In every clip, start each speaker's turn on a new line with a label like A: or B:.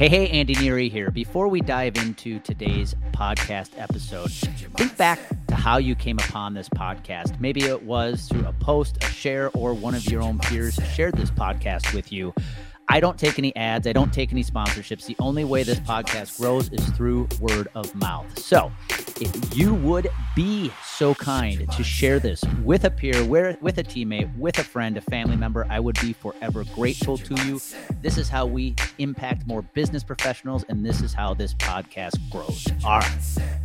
A: Hey, hey, Andy Neary here. Before we dive into today's podcast episode, think back to how you came upon this podcast. Maybe it was through a post, a share, or one of your own peers shared this podcast with you. I don't take any ads. I don't take any sponsorships. The only way this podcast grows is through word of mouth. So, if you would be so kind to share this with a peer, with a teammate, with a friend, a family member, I would be forever grateful to you. This is how we impact more business professionals, and this is how this podcast grows. All right,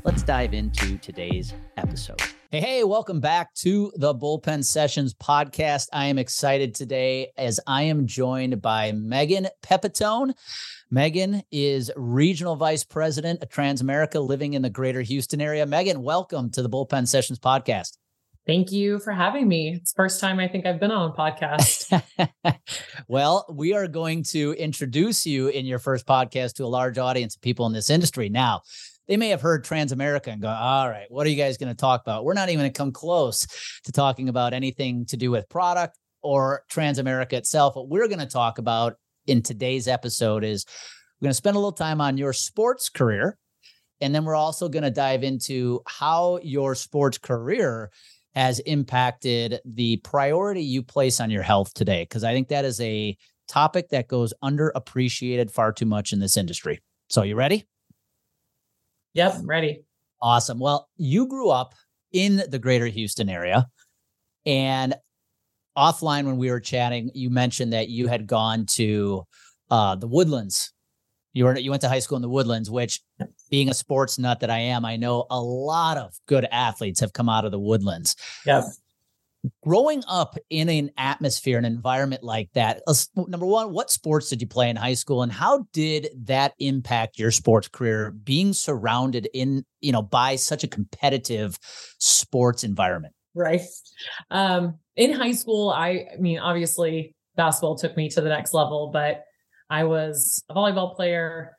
A: let's dive into today's episode. Hey, hey, welcome back to the Bullpen Sessions podcast. I am excited today as I am joined by Megan Pepitone. Megan is Regional Vice President of Transamerica living in the greater Houston area. Megan, welcome to the Bullpen Sessions podcast.
B: Thank you for having me. It's first time I think I've been on a podcast.
A: well, we are going to introduce you in your first podcast to a large audience of people in this industry. Now, they may have heard Transamerica and go, all right, what are you guys going to talk about? We're not even going to come close to talking about anything to do with product or Transamerica itself. What we're going to talk about in today's episode is we're going to spend a little time on your sports career. And then we're also going to dive into how your sports career has impacted the priority you place on your health today. Because I think that is a topic that goes underappreciated far too much in this industry. So, you ready?
B: Yep, ready.
A: Awesome. Well, you grew up in the greater Houston area. And offline, when we were chatting, you mentioned that you had gone to uh, the Woodlands. You were you went to high school in the Woodlands, which, being a sports nut that I am, I know a lot of good athletes have come out of the Woodlands.
B: Yeah
A: growing up in an atmosphere, an environment like that, number one, what sports did you play in high school and how did that impact your sports career being surrounded in, you know, by such a competitive sports environment?
B: Right. Um, in high school, I, I mean, obviously basketball took me to the next level, but I was a volleyball player.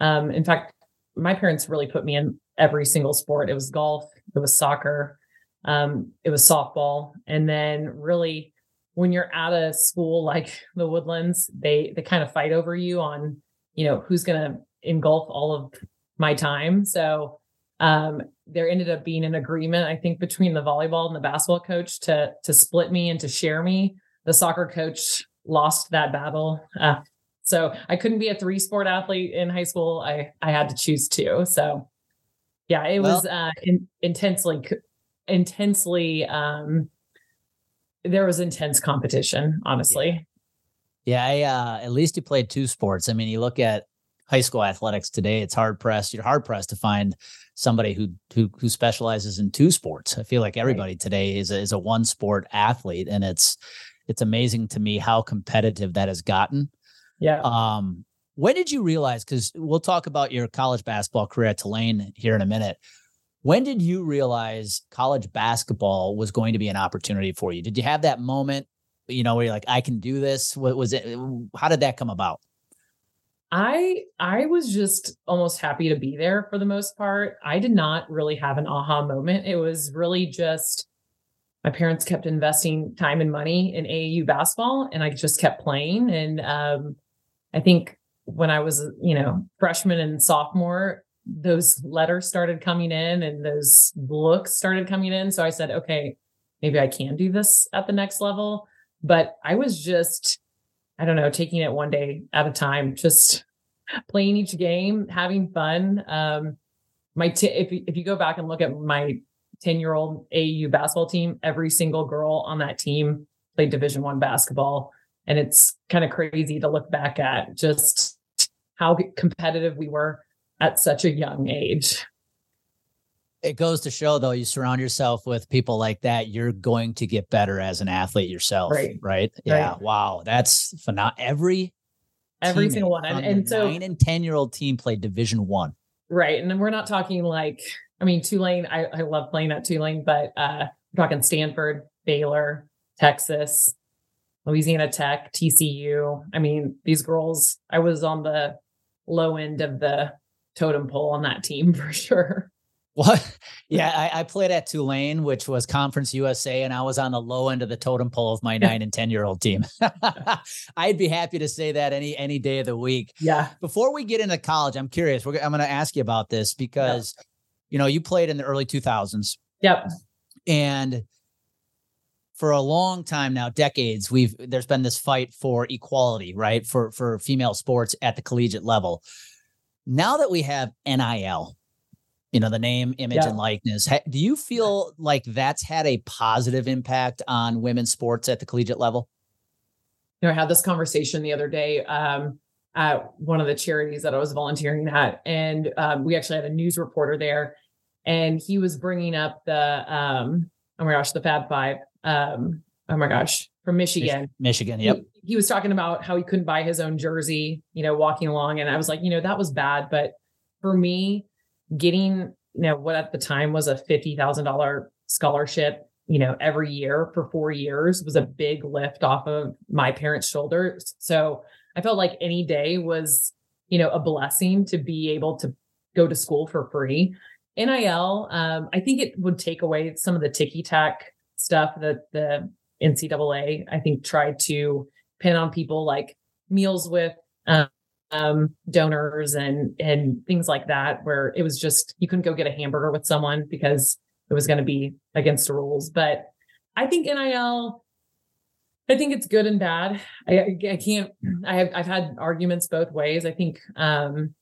B: Um, in fact, my parents really put me in every single sport. It was golf, it was soccer, um, it was softball. And then really when you're at a school like the Woodlands, they they kind of fight over you on, you know, who's gonna engulf all of my time. So um, there ended up being an agreement, I think, between the volleyball and the basketball coach to to split me and to share me. The soccer coach lost that battle. Uh, so I couldn't be a three sport athlete in high school. I I had to choose two. So yeah, it well, was uh, in, intensely intensely um there was intense competition honestly.
A: Yeah, yeah I, uh, at least you played two sports. I mean you look at high school athletics today it's hard pressed you're hard pressed to find somebody who who who specializes in two sports. I feel like everybody right. today is a, is a one sport athlete and it's it's amazing to me how competitive that has gotten.
B: Yeah.
A: Um when did you realize because we'll talk about your college basketball career at tulane here in a minute when did you realize college basketball was going to be an opportunity for you? Did you have that moment, you know, where you're like, I can do this? What was it? How did that come about?
B: I I was just almost happy to be there for the most part. I did not really have an aha moment. It was really just my parents kept investing time and money in AAU basketball and I just kept playing and um, I think when I was, you know, freshman and sophomore, those letters started coming in and those looks started coming in. So I said, okay, maybe I can do this at the next level. But I was just, I don't know, taking it one day at a time, just playing each game, having fun. Um, my t- if if you go back and look at my 10 year old AAU basketball team, every single girl on that team played Division One basketball, and it's kind of crazy to look back at just how competitive we were at such a young age.
A: It goes to show, though, you surround yourself with people like that, you're going to get better as an athlete yourself. Right. Right. Yeah. Right. Wow. That's phenomenal. Every
B: every single one. And, and so
A: nine and 10 year old team played division one.
B: Right. And then we're not talking like, I mean, Tulane, I, I love playing at Tulane, but uh we're talking Stanford, Baylor, Texas, Louisiana Tech, TCU. I mean, these girls, I was on the low end of the totem pole on that team for sure.
A: What? Yeah, I, I, played at Tulane, which was Conference USA, and I was on the low end of the totem pole of my nine and ten year old team. I'd be happy to say that any any day of the week.
B: Yeah.
A: Before we get into college, I'm curious. I'm going to ask you about this because, you know, you played in the early 2000s.
B: Yep.
A: And for a long time now, decades, we've there's been this fight for equality, right? For for female sports at the collegiate level. Now that we have NIL, you know the name image yeah. and likeness do you feel like that's had a positive impact on women's sports at the collegiate level
B: you know i had this conversation the other day um, at one of the charities that i was volunteering at and um, we actually had a news reporter there and he was bringing up the um, oh my gosh the fab five um, oh my gosh from michigan
A: michigan yep
B: he, he was talking about how he couldn't buy his own jersey you know walking along and i was like you know that was bad but for me getting, you know, what at the time was a $50,000 scholarship, you know, every year for four years was a big lift off of my parents' shoulders. So I felt like any day was, you know, a blessing to be able to go to school for free. NIL, um, I think it would take away some of the ticky tack stuff that the NCAA, I think, tried to pin on people like meals with um, um, donors and and things like that, where it was just you couldn't go get a hamburger with someone because it was going to be against the rules. But I think NIL, I think it's good and bad. I, I can't. I have I've had arguments both ways. I think um,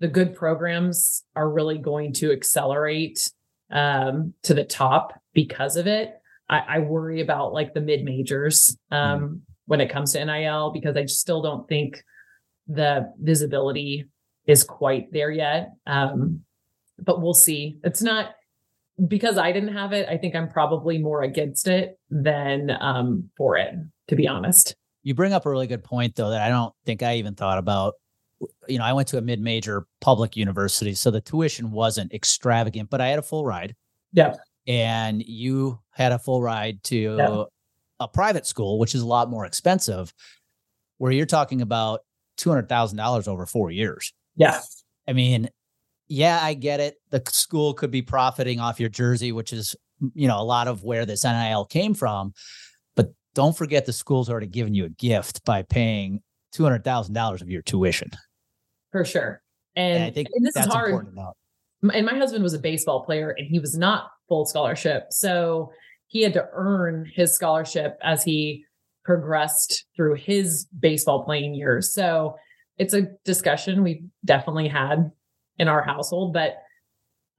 B: the good programs are really going to accelerate um, to the top because of it. I, I worry about like the mid majors um, mm. when it comes to NIL because I still don't think the visibility is quite there yet. Um, but we'll see. It's not because I didn't have it. I think I'm probably more against it than um, for it, to be honest.
A: You bring up a really good point, though, that I don't think I even thought about. You know, I went to a mid major public university, so the tuition wasn't extravagant, but I had a full ride.
B: Yeah.
A: And you had a full ride to yeah. a private school, which is a lot more expensive, where you're talking about $200,000 over four years.
B: Yeah.
A: I mean, yeah, I get it. The school could be profiting off your jersey, which is, you know, a lot of where this NIL came from. But don't forget the school's already given you a gift by paying $200,000 of your tuition.
B: For sure. And, and I think and this is hard. And my husband was a baseball player and he was not full scholarship. So he had to earn his scholarship as he progressed through his baseball playing years. So it's a discussion we definitely had in our household, but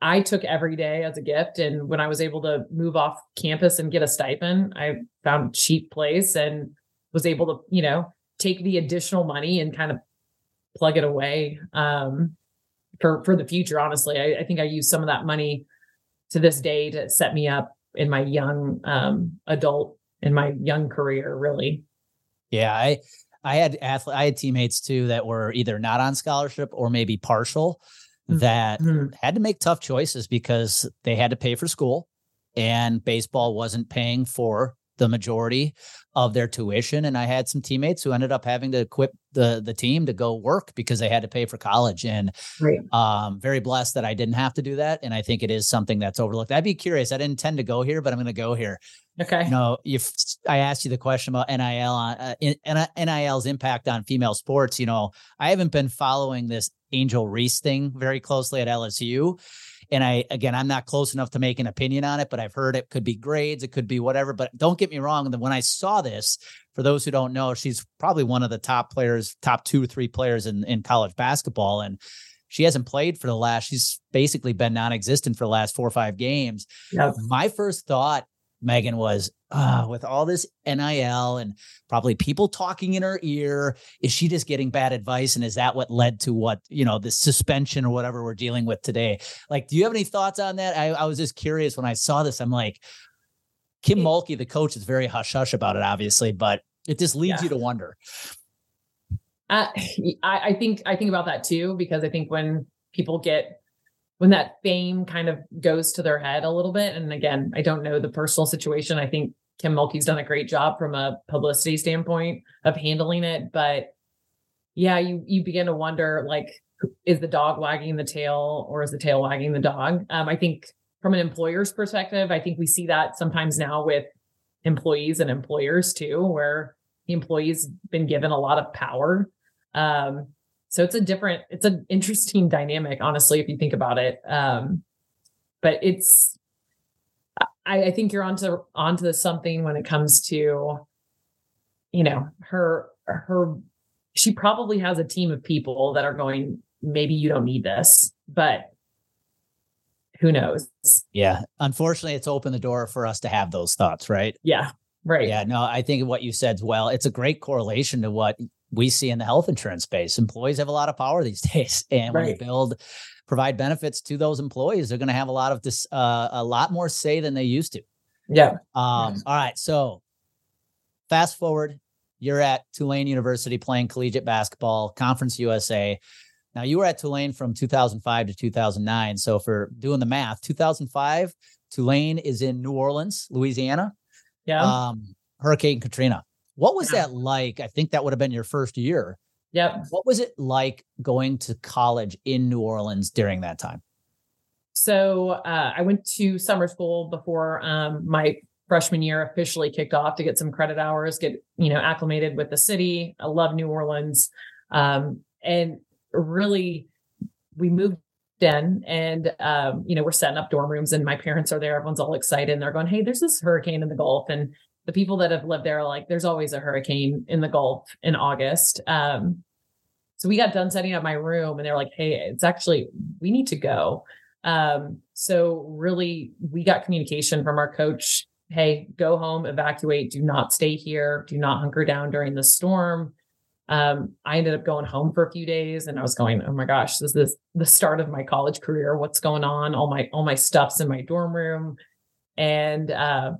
B: I took every day as a gift. And when I was able to move off campus and get a stipend, I found cheap place and was able to, you know, take the additional money and kind of plug it away um, for for the future. Honestly, I, I think I used some of that money to this day to set me up in my young um, adult in my young career, really.
A: Yeah, I I had athlete, I had teammates too that were either not on scholarship or maybe partial mm-hmm. that mm-hmm. had to make tough choices because they had to pay for school and baseball wasn't paying for the majority of their tuition. And I had some teammates who ended up having to quit the the team to go work because they had to pay for college. And right. um, very blessed that I didn't have to do that. And I think it is something that's overlooked. I'd be curious. I didn't tend to go here, but I'm going to go here.
B: Okay.
A: You know, if I asked you the question about NIL on uh, NIL's impact on female sports, you know, I haven't been following this Angel Reese thing very closely at LSU. And I, again, I'm not close enough to make an opinion on it, but I've heard it could be grades, it could be whatever. But don't get me wrong. When I saw this, for those who don't know, she's probably one of the top players, top two or three players in, in college basketball. And she hasn't played for the last, she's basically been non existent for the last four or five games. Yep. My first thought Megan was uh, with all this NIL and probably people talking in her ear. Is she just getting bad advice? And is that what led to what, you know, the suspension or whatever we're dealing with today? Like, do you have any thoughts on that? I, I was just curious when I saw this. I'm like, Kim Mulkey, the coach, is very hush hush about it, obviously, but it just leads yeah. you to wonder.
B: Uh, I, I think I think about that too because I think when people get when that fame kind of goes to their head a little bit. And again, I don't know the personal situation. I think Kim Mulkey's done a great job from a publicity standpoint of handling it, but yeah, you you begin to wonder like, is the dog wagging the tail or is the tail wagging the dog? Um, I think from an employer's perspective, I think we see that sometimes now with employees and employers too, where the employee's been given a lot of power. Um, so it's a different, it's an interesting dynamic, honestly, if you think about it. Um, but it's, I, I think you're onto onto something when it comes to, you know, her her. She probably has a team of people that are going. Maybe you don't need this, but who knows?
A: Yeah. Unfortunately, it's opened the door for us to have those thoughts, right?
B: Yeah. Right.
A: Yeah. No, I think what you said well, it's a great correlation to what we see in the health insurance space. Employees have a lot of power these days. And when you build, provide benefits to those employees, they're going to have a lot of this, uh, a lot more say than they used to.
B: Yeah.
A: Um, all right. So fast forward, you're at Tulane University playing collegiate basketball, Conference USA. Now you were at Tulane from 2005 to 2009. So for doing the math, 2005, Tulane is in New Orleans, Louisiana.
B: Yeah.
A: Um, Hurricane Katrina. What was yeah. that like? I think that would have been your first year.
B: Yep.
A: What was it like going to college in New Orleans during that time?
B: So uh, I went to summer school before um, my freshman year officially kicked off to get some credit hours, get you know acclimated with the city. I love New Orleans, um, and really we moved in and um, you know we're setting up dorm rooms and my parents are there everyone's all excited and they're going hey there's this hurricane in the gulf and the people that have lived there are like there's always a hurricane in the gulf in august um, so we got done setting up my room and they're like hey it's actually we need to go um, so really we got communication from our coach hey go home evacuate do not stay here do not hunker down during the storm um, I ended up going home for a few days and I was going, oh my gosh, this is the start of my college career. What's going on? All my all my stuff's in my dorm room. And uh,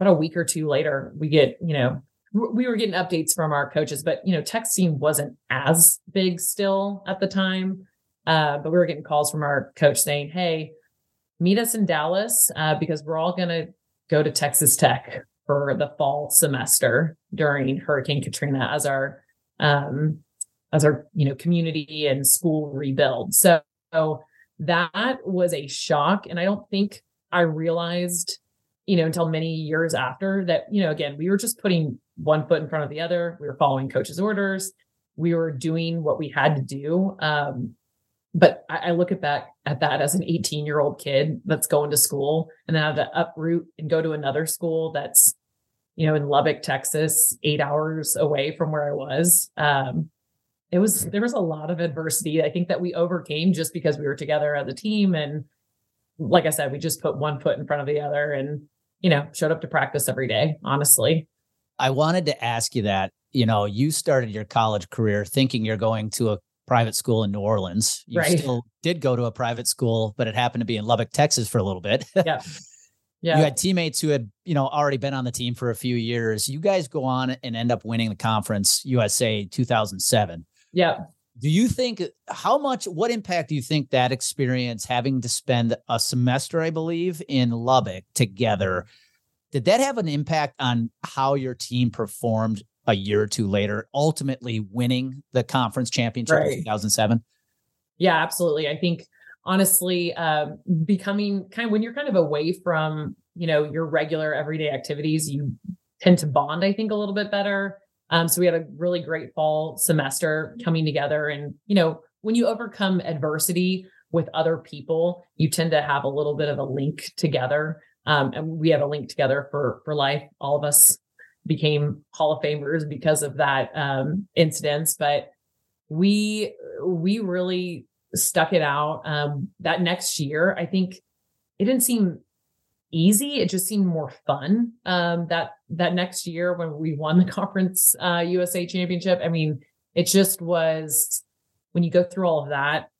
B: about a week or two later, we get, you know, we were getting updates from our coaches, but you know, texting wasn't as big still at the time. Uh, but we were getting calls from our coach saying, Hey, meet us in Dallas uh, because we're all going to go to Texas Tech for the fall semester during Hurricane Katrina as our um, as our you know community and school rebuild. So, so that was a shock, and I don't think I realized you know until many years after that you know again we were just putting one foot in front of the other. We were following coaches' orders. We were doing what we had to do. Um, but I, I, look at that at that as an 18 year old kid that's going to school and then have to uproot and go to another school that's you know, in Lubbock, Texas, eight hours away from where I was. Um, it was there was a lot of adversity. I think that we overcame just because we were together as a team. And like I said, we just put one foot in front of the other and, you know, showed up to practice every day, honestly.
A: I wanted to ask you that. You know, you started your college career thinking you're going to a private school in New Orleans. You right. still did go to a private school, but it happened to be in Lubbock, Texas for a little bit.
B: Yeah.
A: Yeah. You had teammates who had, you know, already been on the team for a few years. You guys go on and end up winning the conference USA 2007.
B: Yeah.
A: Do you think how much what impact do you think that experience having to spend a semester I believe in Lubbock together did that have an impact on how your team performed a year or two later ultimately winning the conference championship right. in 2007?
B: Yeah, absolutely. I think honestly um, becoming kind of when you're kind of away from you know your regular everyday activities you tend to bond i think a little bit better um, so we had a really great fall semester coming together. And you know when you overcome adversity with other people you tend to have a little bit of a link together. Um, and we have a link together for for life. All of us became hall of famers because of that um, incidents. But we we really stuck it out. Um, that next year, I think it didn't seem easy. It just seemed more fun. Um, that that next year when we won the conference uh, USA championship, I mean, it just was when you go through all of that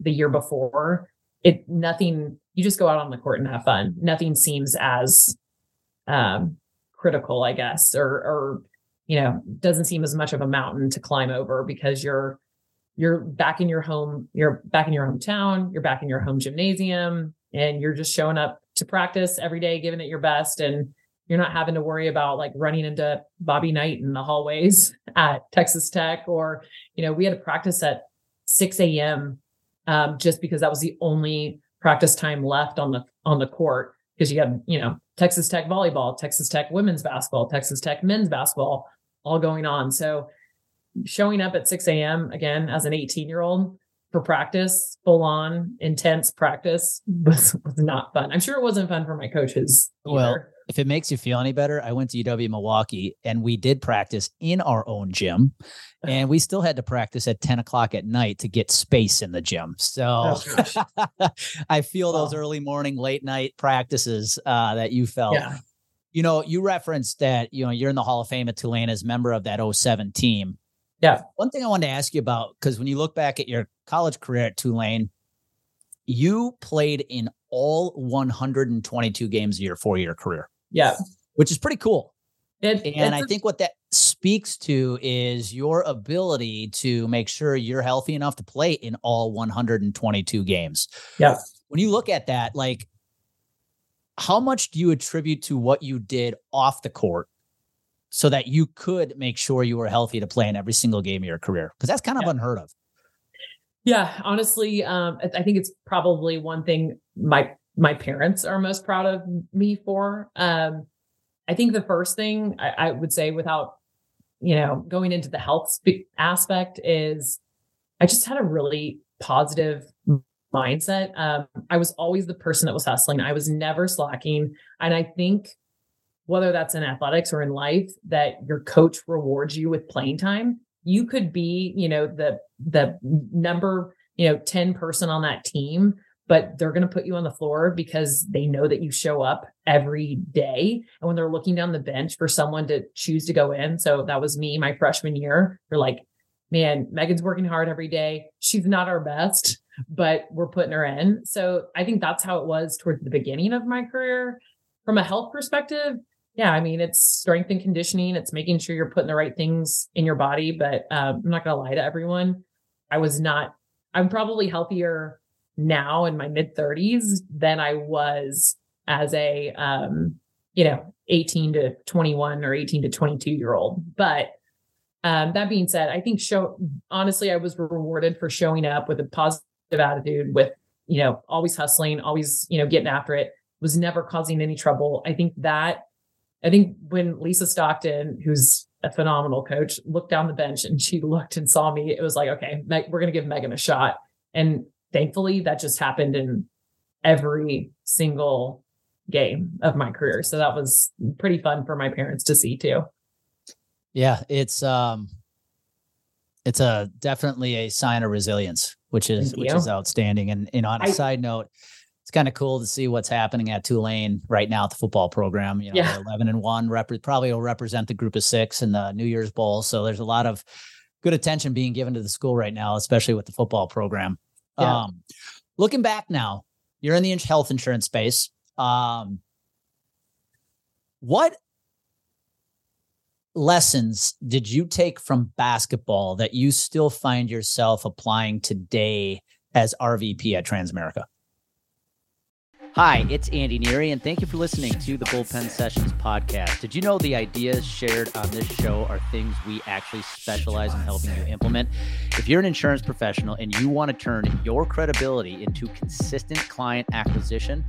B: the year before, it nothing. You just go out on the court and have fun. Nothing seems as um, critical, I guess, or or you know, doesn't seem as much of a mountain to climb over because you're you're back in your home, you're back in your hometown, you're back in your home gymnasium, and you're just showing up to practice every day, giving it your best. And you're not having to worry about like running into Bobby Knight in the hallways at Texas Tech, or, you know, we had to practice at 6 a.m. Um, just because that was the only practice time left on the on the court because you have, you know, Texas Tech volleyball, Texas Tech women's basketball, Texas Tech men's basketball all going on. So showing up at 6 a.m. again as an 18 year old for practice, full on intense practice was, was not fun. I'm sure it wasn't fun for my coaches. Either.
A: Well, if it makes you feel any better, I went to UW Milwaukee and we did practice in our own gym. And we still had to practice at 10 o'clock at night to get space in the gym. So oh, I feel those early morning, late night practices uh, that you felt. Yeah. You know, you referenced that, you know, you're in the Hall of Fame at Tulane as member of that 07 team.
B: Yeah.
A: One thing I wanted to ask you about, because when you look back at your college career at Tulane, you played in all 122 games of your four year career.
B: Yeah.
A: Which is pretty cool.
B: It,
A: and I think what that speaks to is your ability to make sure you're healthy enough to play in all 122 games.
B: Yeah.
A: When you look at that, like, how much do you attribute to what you did off the court so that you could make sure you were healthy to play in every single game of your career? Because that's kind of yeah. unheard of.
B: Yeah, honestly, um, I think it's probably one thing my my parents are most proud of me for. Um, I think the first thing I, I, would say, without you know going into the health spe- aspect, is I just had a really positive mindset. Um, I was always the person that was hustling. I was never slacking, and I think whether that's in athletics or in life, that your coach rewards you with playing time. You could be, you know, the the number, you know, 10 person on that team, but they're going to put you on the floor because they know that you show up every day. And when they're looking down the bench for someone to choose to go in, so that was me my freshman year, they're like, man, Megan's working hard every day. She's not our best, but we're putting her in. So I think that's how it was towards the beginning of my career. From a health perspective, yeah, I mean, it's strength and conditioning. It's making sure you're putting the right things in your body. But um, I'm not going to lie to everyone. I was not, I'm probably healthier now in my mid 30s than I was as a, um, you know, 18 to 21 or 18 to 22 year old. But um, that being said, I think show honestly, I was rewarded for showing up with a positive attitude, with you know, always hustling, always you know, getting after it. Was never causing any trouble. I think that I think when Lisa Stockton, who's a phenomenal coach, looked down the bench and she looked and saw me, it was like, okay, Meg, we're going to give Megan a shot. And thankfully, that just happened in every single game of my career. So that was pretty fun for my parents to see too.
A: Yeah, it's um it's a definitely a sign of resilience, which is which is outstanding. And know, on a I, side note, it's kind of cool to see what's happening at Tulane right now at the football program. You know, yeah. 11 and one rep- probably will represent the group of six in the New Year's Bowl. So there's a lot of good attention being given to the school right now, especially with the football program. Yeah. Um, looking back now, you're in the health insurance space. Um, what lessons did you take from basketball that you still find yourself applying today as RVP at Transamerica? Hi, it's Andy Neary, and thank you for listening to the Bullpen Sessions podcast. Did you know the ideas shared on this show are things we actually specialize in helping you implement? If you're an insurance professional and you want to turn your credibility into consistent client acquisition,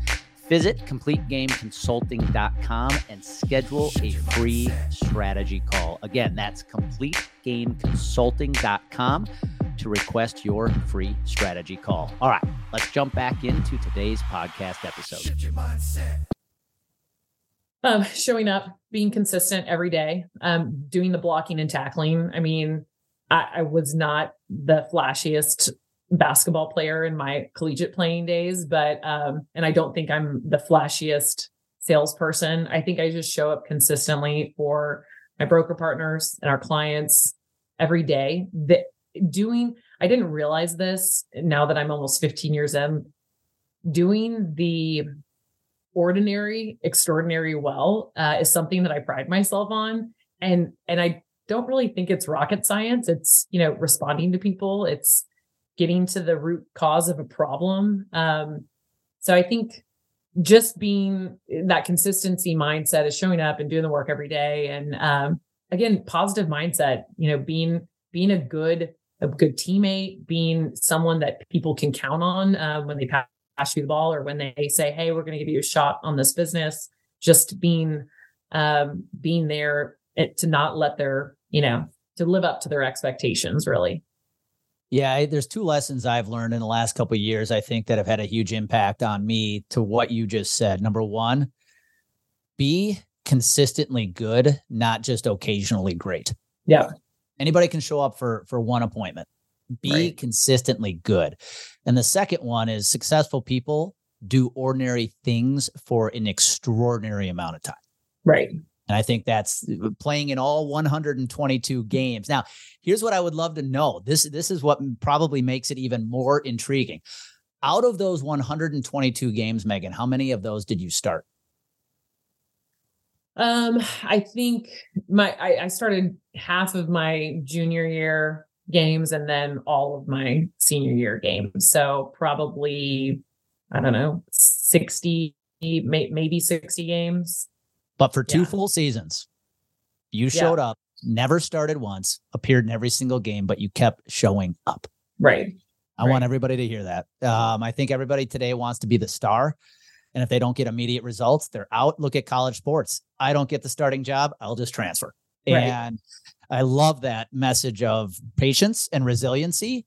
A: Visit CompleteGameConsulting.com and schedule a free strategy call. Again, that's CompleteGameConsulting.com to request your free strategy call. All right, let's jump back into today's podcast episode.
B: Um, showing up, being consistent every day, um, doing the blocking and tackling. I mean, I, I was not the flashiest basketball player in my collegiate playing days, but um, and I don't think I'm the flashiest salesperson. I think I just show up consistently for my broker partners and our clients every day. That doing, I didn't realize this now that I'm almost 15 years in, doing the ordinary, extraordinary well uh, is something that I pride myself on. And and I don't really think it's rocket science. It's you know responding to people. It's getting to the root cause of a problem. Um, so I think just being that consistency mindset is showing up and doing the work every day. And um, again, positive mindset, you know, being being a good a good teammate, being someone that people can count on uh, when they pass you the ball or when they say, "Hey, we're going to give you a shot on this business." Just being um, being there eh, to not let their you know to live up to their expectations, really.
A: Yeah, there's two lessons I've learned in the last couple of years. I think that have had a huge impact on me to what you just said. Number one, be consistently good, not just occasionally great.
B: Yeah.
A: Anybody can show up for for one appointment. Be right. consistently good. And the second one is successful people do ordinary things for an extraordinary amount of time.
B: Right.
A: And I think that's playing in all 122 games. Now, here's what I would love to know. This this is what probably makes it even more intriguing. Out of those 122 games, Megan, how many of those did you start?
B: Um, I think my I, I started half of my junior year games and then all of my senior year games. So probably I don't know, 60 maybe 60 games.
A: But for two yeah. full seasons, you showed yeah. up, never started once, appeared in every single game, but you kept showing up.
B: Right.
A: I right. want everybody to hear that. Um, I think everybody today wants to be the star. And if they don't get immediate results, they're out. Look at college sports. I don't get the starting job, I'll just transfer. Right. And I love that message of patience and resiliency.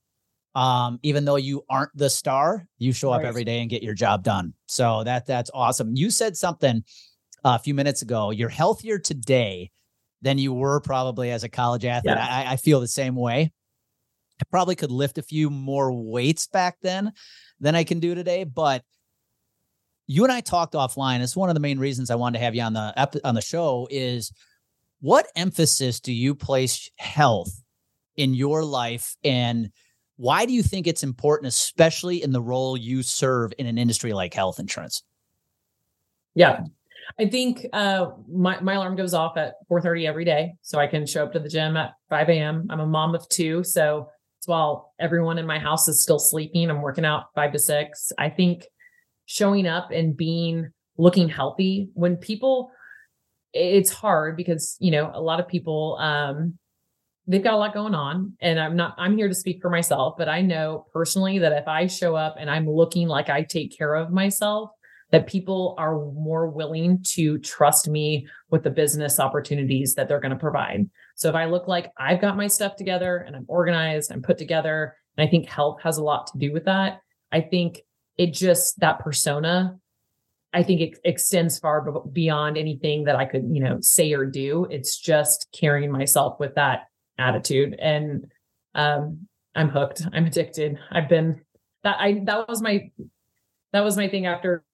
A: Um, even though you aren't the star, you show up every day and get your job done. So that that's awesome. You said something a few minutes ago. You're healthier today than you were probably as a college athlete. Yeah. I, I feel the same way. I probably could lift a few more weights back then than I can do today, but you and I talked offline. It's one of the main reasons I wanted to have you on the on the show is what emphasis do you place health in your life and why do you think it's important especially in the role you serve in an industry like health insurance?
B: Yeah. I think uh, my, my alarm goes off at 4.30 every day. So I can show up to the gym at 5 a.m. I'm a mom of two. So while everyone in my house is still sleeping, I'm working out five to six. I think showing up and being looking healthy when people, it's hard because, you know, a lot of people, um, they've got a lot going on and i'm not i'm here to speak for myself but i know personally that if i show up and i'm looking like i take care of myself that people are more willing to trust me with the business opportunities that they're going to provide. So if I look like I've got my stuff together and I'm organized, I'm put together, and I think health has a lot to do with that. I think it just that persona I think it extends far beyond anything that I could, you know, say or do. It's just carrying myself with that attitude and um I'm hooked. I'm addicted. I've been that I that was my that was my thing after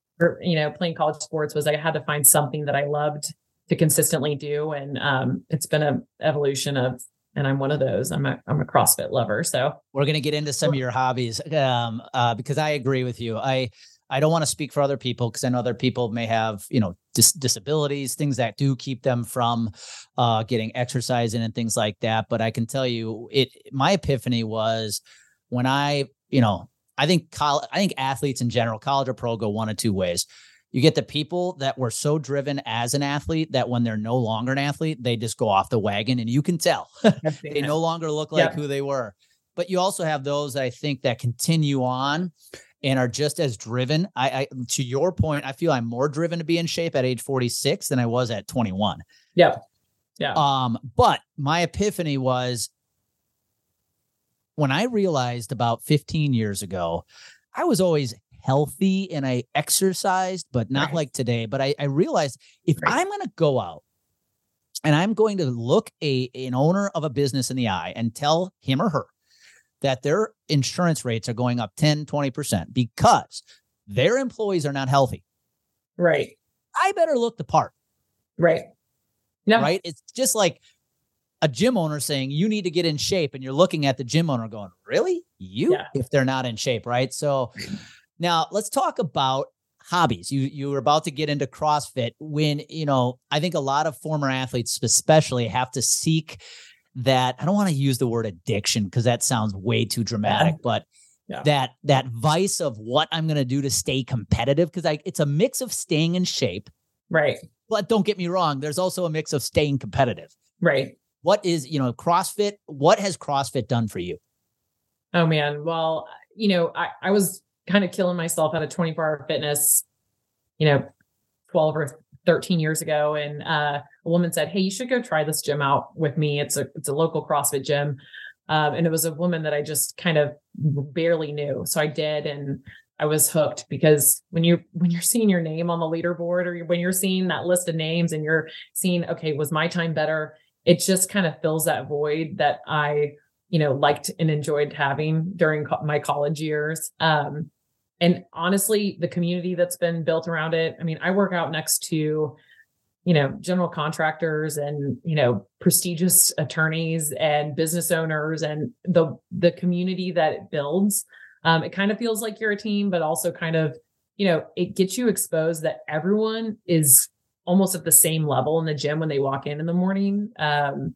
B: you know, playing college sports was I had to find something that I loved to consistently do. And um, it's been an evolution of, and I'm one of those. I'm a I'm a CrossFit lover. So
A: we're gonna get into some of your hobbies um, uh, because I agree with you. I I don't want to speak for other people because I know other people may have you know dis- disabilities, things that do keep them from uh, getting exercise in and things like that. But I can tell you, it my epiphany was when I you know I think college, I think athletes in general, college or pro, go one of two ways. You get the people that were so driven as an athlete that when they're no longer an athlete, they just go off the wagon, and you can tell they no longer look like who they were. But you also have those I think that continue on and are just as driven. I, I to your point, I feel I'm more driven to be in shape at age 46 than I was at 21.
B: Yeah. Yeah.
A: Um, but my epiphany was when I realized about 15 years ago, I was always healthy and I exercised, but not right. like today. But I, I realized if right. I'm going to go out and I'm going to look a an owner of a business in the eye and tell him or her that their insurance rates are going up 10, 20% because their employees are not healthy.
B: Right.
A: I better look the part.
B: Right.
A: No. Right. It's just like a gym owner saying you need to get in shape and you're looking at the gym owner going really you yeah. if they're not in shape right so now let's talk about hobbies you you were about to get into crossfit when you know i think a lot of former athletes especially have to seek that i don't want to use the word addiction because that sounds way too dramatic but yeah. that that vice of what I'm going to do to stay competitive because I it's a mix of staying in shape,
B: right?
A: But don't get me wrong, there's also a mix of staying competitive,
B: right?
A: What is you know CrossFit? What has CrossFit done for you?
B: Oh man, well you know I I was kind of killing myself at a 24 hour fitness, you know, 12 or 13 years ago, and uh, a woman said, "Hey, you should go try this gym out with me. It's a it's a local CrossFit gym." Um, and it was a woman that I just kind of barely knew. So I did, and I was hooked because when you when you're seeing your name on the leaderboard or when you're seeing that list of names and you're seeing, okay, was my time better? It just kind of fills that void that I, you know, liked and enjoyed having during co- my college years. Um, and honestly, the community that's been built around it. I mean, I work out next to you know general contractors and you know prestigious attorneys and business owners and the the community that it builds um, it kind of feels like you're a team but also kind of you know it gets you exposed that everyone is almost at the same level in the gym when they walk in in the morning um,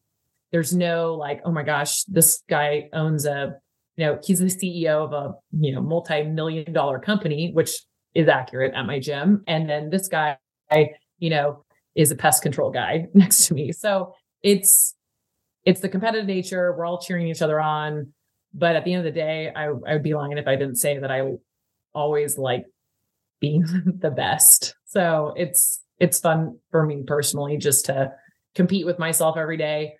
B: there's no like oh my gosh this guy owns a you know he's the ceo of a you know multi-million dollar company which is accurate at my gym and then this guy you know is a pest control guy next to me. So it's it's the competitive nature. We're all cheering each other on. But at the end of the day, I, I would be lying if I didn't say that I always like being the best. So it's it's fun for me personally just to compete with myself every day.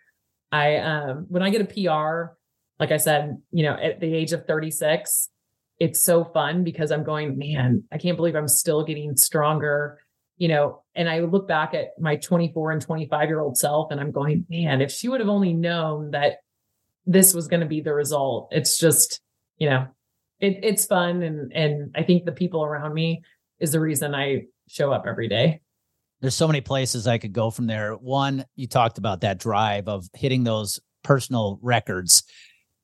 B: I um when I get a PR, like I said, you know, at the age of 36, it's so fun because I'm going, man, I can't believe I'm still getting stronger you know, and I look back at my 24 and 25 year old self and I'm going, man, if she would have only known that this was going to be the result, it's just, you know, it, it's fun. And, and I think the people around me is the reason I show up every day.
A: There's so many places I could go from there. One, you talked about that drive of hitting those personal records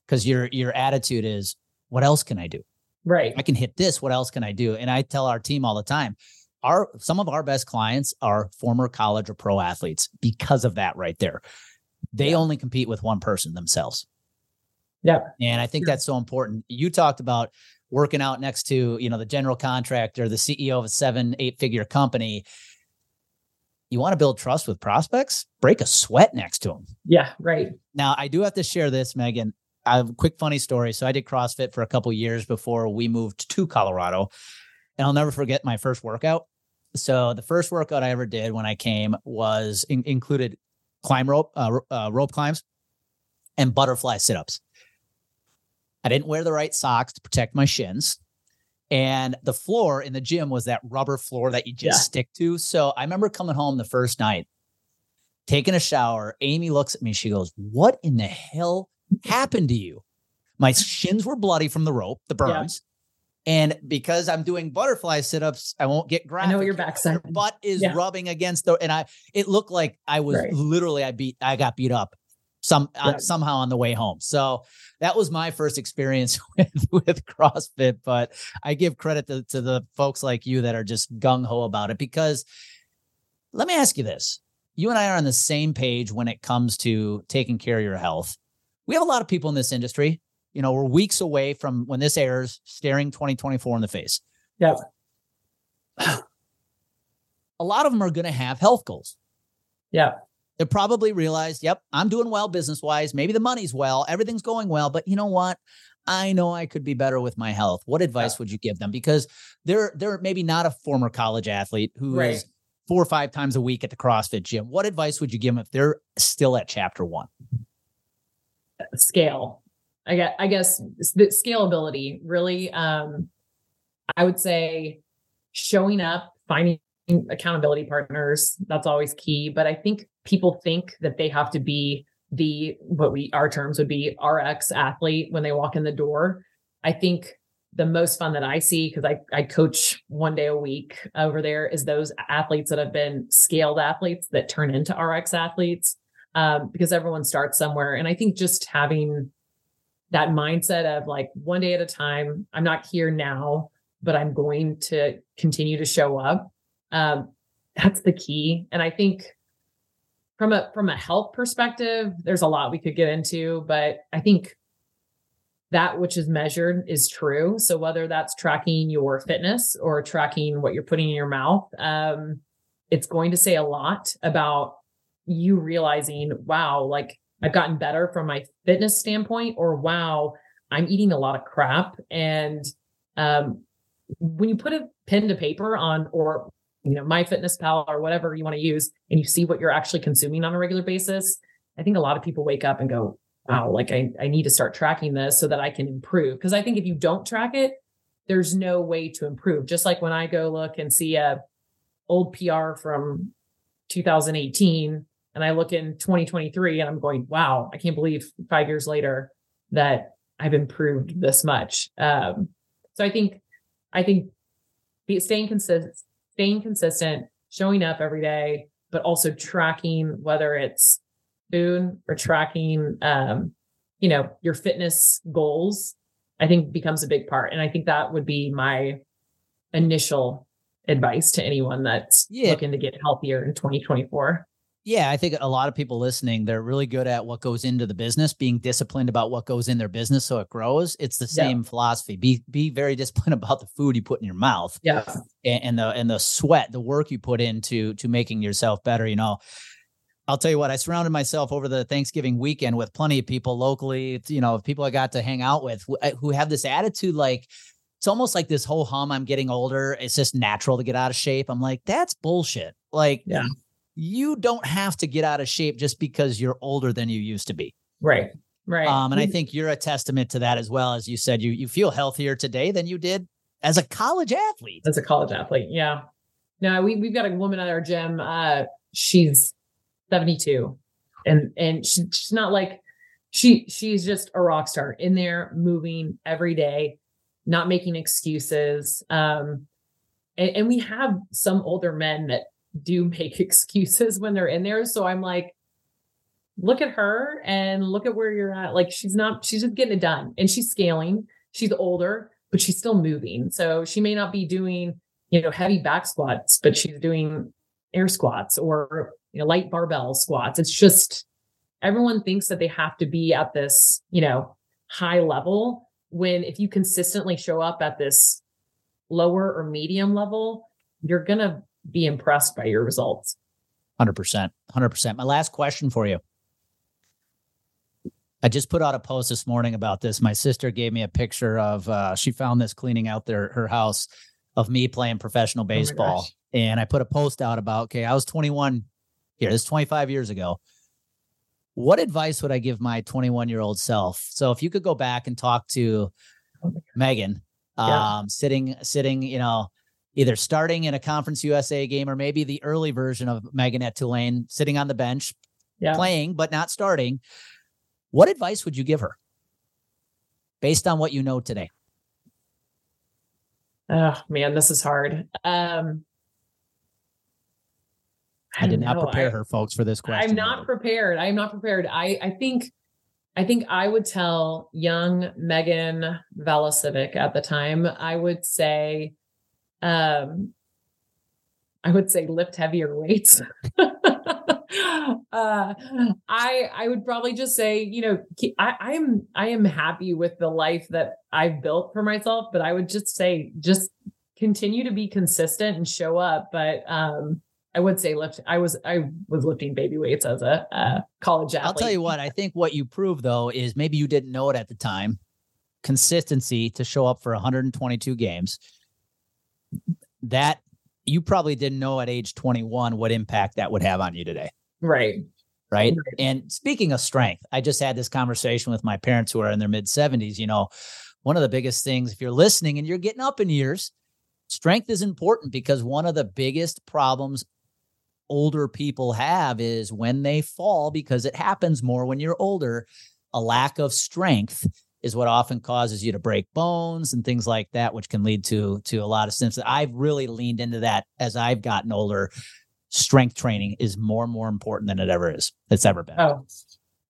A: because your, your attitude is, what else can I do?
B: Right.
A: I can hit this. What else can I do? And I tell our team all the time, our some of our best clients are former college or pro athletes because of that right there. They only compete with one person themselves.
B: Yeah.
A: And I think that's so important. You talked about working out next to, you know, the general contractor, the CEO of a seven, eight figure company. You want to build trust with prospects? Break a sweat next to them.
B: Yeah, right.
A: Now, I do have to share this, Megan. I have a quick funny story. So I did CrossFit for a couple years before we moved to Colorado. And I'll never forget my first workout. So the first workout I ever did when I came was in, included climb rope, uh, uh, rope climbs, and butterfly sit ups. I didn't wear the right socks to protect my shins. And the floor in the gym was that rubber floor that you just yeah. stick to. So I remember coming home the first night, taking a shower. Amy looks at me. She goes, What in the hell happened to you? My shins were bloody from the rope, the burns. And because I'm doing butterfly sit-ups, I won't get graphic.
B: I know your backside.
A: Your butt is yeah. rubbing against the, and I, it looked like I was right. literally, I beat, I got beat up some uh, right. uh, somehow on the way home. So that was my first experience with, with CrossFit. But I give credit to, to the folks like you that are just gung ho about it because let me ask you this. You and I are on the same page when it comes to taking care of your health. We have a lot of people in this industry you know, we're weeks away from when this airs, staring 2024 in the face.
B: Yeah.
A: A lot of them are going to have health goals.
B: Yeah.
A: They probably realized, yep, I'm doing well business wise. Maybe the money's well, everything's going well, but you know what? I know I could be better with my health. What advice yeah. would you give them? Because they're they're maybe not a former college athlete who right. is four or five times a week at the CrossFit gym. What advice would you give them if they're still at chapter one?
B: Scale. I guess, I guess the scalability really, um, I would say showing up, finding accountability partners, that's always key. But I think people think that they have to be the, what we, our terms would be RX athlete when they walk in the door. I think the most fun that I see, because I, I coach one day a week over there, is those athletes that have been scaled athletes that turn into RX athletes. Um, because everyone starts somewhere. And I think just having that mindset of like one day at a time. I'm not here now, but I'm going to continue to show up. Um, that's the key. And I think from a from a health perspective, there's a lot we could get into, but I think that which is measured is true. So whether that's tracking your fitness or tracking what you're putting in your mouth, um, it's going to say a lot about you realizing, wow, like I've gotten better from my fitness standpoint, or wow, I'm eating a lot of crap. And um, when you put a pen to paper on, or you know, MyFitnessPal or whatever you want to use, and you see what you're actually consuming on a regular basis, I think a lot of people wake up and go, wow, like I, I need to start tracking this so that I can improve. Because I think if you don't track it, there's no way to improve. Just like when I go look and see a old PR from 2018 and I look in 2023 and I'm going, wow, I can't believe five years later that I've improved this much. Um, so I think, I think staying consistent, staying consistent, showing up every day, but also tracking whether it's food or tracking, um, you know, your fitness goals, I think becomes a big part. And I think that would be my initial advice to anyone that's yeah. looking to get healthier in 2024.
A: Yeah, I think a lot of people listening, they're really good at what goes into the business, being disciplined about what goes in their business so it grows. It's the same yeah. philosophy. Be be very disciplined about the food you put in your mouth.
B: Yeah.
A: And, and the and the sweat, the work you put into to making yourself better. You know, I'll tell you what, I surrounded myself over the Thanksgiving weekend with plenty of people locally, you know, people I got to hang out with who, eh, who have this attitude like it's almost like this whole hum I'm getting older. It's just natural to get out of shape. I'm like, that's bullshit. Like,
B: yeah
A: you don't have to get out of shape just because you're older than you used to be.
B: Right. Right.
A: Um, and I think you're a testament to that as well. As you said, you you feel healthier today than you did as a college athlete.
B: As a college athlete, yeah. No, we we've got a woman at our gym. Uh, she's 72, and and she, she's not like she she's just a rock star in there, moving every day, not making excuses. Um, and, and we have some older men that do make excuses when they're in there. So I'm like, look at her and look at where you're at. Like she's not, she's just getting it done and she's scaling. She's older, but she's still moving. So she may not be doing, you know, heavy back squats, but she's doing air squats or, you know, light barbell squats. It's just everyone thinks that they have to be at this, you know, high level when if you consistently show up at this lower or medium level, you're going to be impressed by your results.
A: 100%. 100%. My last question for you. I just put out a post this morning about this. My sister gave me a picture of uh, she found this cleaning out their her house of me playing professional oh baseball. Oh and I put a post out about, okay, I was 21 here, this 25 years ago. What advice would I give my 21 year old self? So if you could go back and talk to oh Megan, yeah. um, sitting, sitting, you know, either starting in a Conference USA game or maybe the early version of Megan at Tulane, sitting on the bench, yeah. playing but not starting. What advice would you give her based on what you know today?
B: Oh man, this is hard. Um,
A: I, I did not know. prepare I, her, folks, for this question.
B: I'm not prepared. I'm not prepared. I I think I think I would tell young Megan Velicivic at the time. I would say um, I would say lift heavier weights. uh, I I would probably just say, you know, I, I'm I am happy with the life that I've built for myself, but I would just say just continue to be consistent and show up. But um, I would say lift. I was I was lifting baby weights as a uh, college athlete.
A: I'll tell you what. I think what you prove though is maybe you didn't know it at the time. Consistency to show up for 122 games that you probably didn't know at age 21 what impact that would have on you today.
B: Right.
A: Right. right. And speaking of strength, I just had this conversation with my parents who are in their mid 70s. You know, one of the biggest things, if you're listening and you're getting up in years, strength is important because one of the biggest problems older people have is when they fall, because it happens more when you're older, a lack of strength is what often causes you to break bones and things like that, which can lead to to a lot of symptoms. I've really leaned into that as I've gotten older. Strength training is more and more important than it ever is. It's ever been.
B: Oh,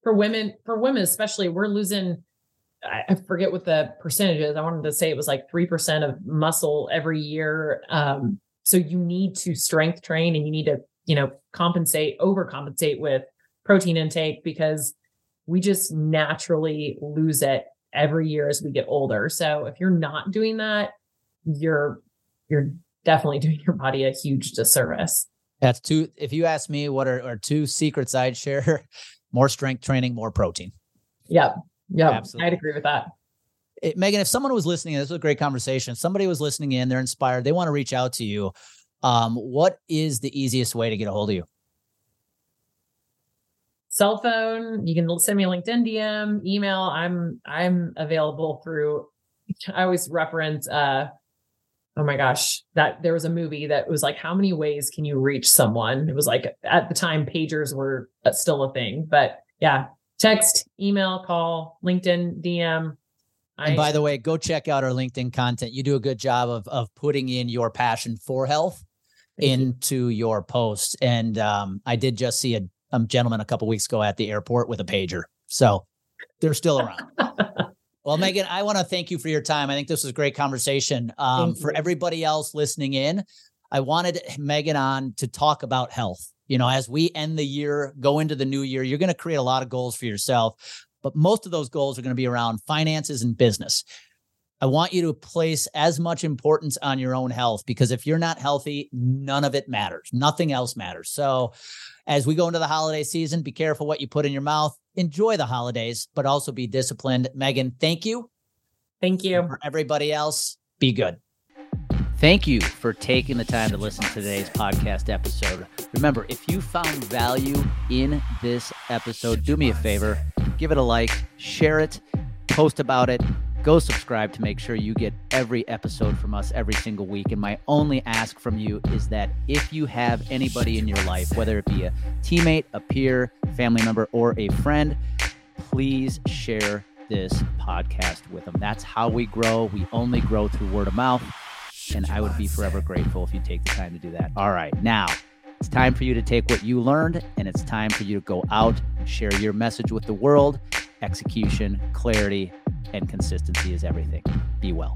B: for women, for women especially, we're losing. I forget what the percentage is. I wanted to say it was like three percent of muscle every year. Um, so you need to strength train and you need to, you know, compensate, overcompensate with protein intake because we just naturally lose it every year as we get older. So if you're not doing that, you're you're definitely doing your body a huge disservice.
A: That's two. If you ask me, what are, are two secrets I'd share? More strength training, more protein.
B: Yep. Yep. Absolutely. I'd agree with that.
A: It, Megan, if someone was listening, this was a great conversation. Somebody was listening in, they're inspired, they want to reach out to you. Um, what is the easiest way to get a hold of you?
B: Cell phone. You can send me a LinkedIn DM, email. I'm I'm available through. I always reference. uh oh my gosh, that there was a movie that was like, how many ways can you reach someone? It was like at the time, pagers were uh, still a thing, but yeah, text, email, call, LinkedIn, DM.
A: I, and by the way, go check out our LinkedIn content. You do a good job of of putting in your passion for health into you. your posts. And um, I did just see a, a gentleman a couple weeks ago at the airport with a pager, so they're still around. Well, Megan, I want to thank you for your time. I think this was a great conversation. Um, for everybody else listening in, I wanted Megan on to talk about health. You know, as we end the year, go into the new year, you're going to create a lot of goals for yourself, but most of those goals are going to be around finances and business. I want you to place as much importance on your own health because if you're not healthy, none of it matters. Nothing else matters. So, as we go into the holiday season, be careful what you put in your mouth enjoy the holidays, but also be disciplined. Megan, thank you.
B: Thank you.
A: And for everybody else, be good. Thank you for taking the time to listen to today's podcast episode. Remember, if you found value in this episode, do me a favor, give it a like, share it, post about it, go subscribe to make sure you get every episode from us every single week. And my only ask from you is that if you have anybody in your life, whether it be a teammate, a peer, family member, or a friend, please share this podcast with them. That's how we grow. We only grow through word of mouth. And I would be forever grateful if you take the time to do that. All right. Now, it's time for you to take what you learned and it's time for you to go out share your message with the world. Execution, clarity, and consistency is everything. Be well.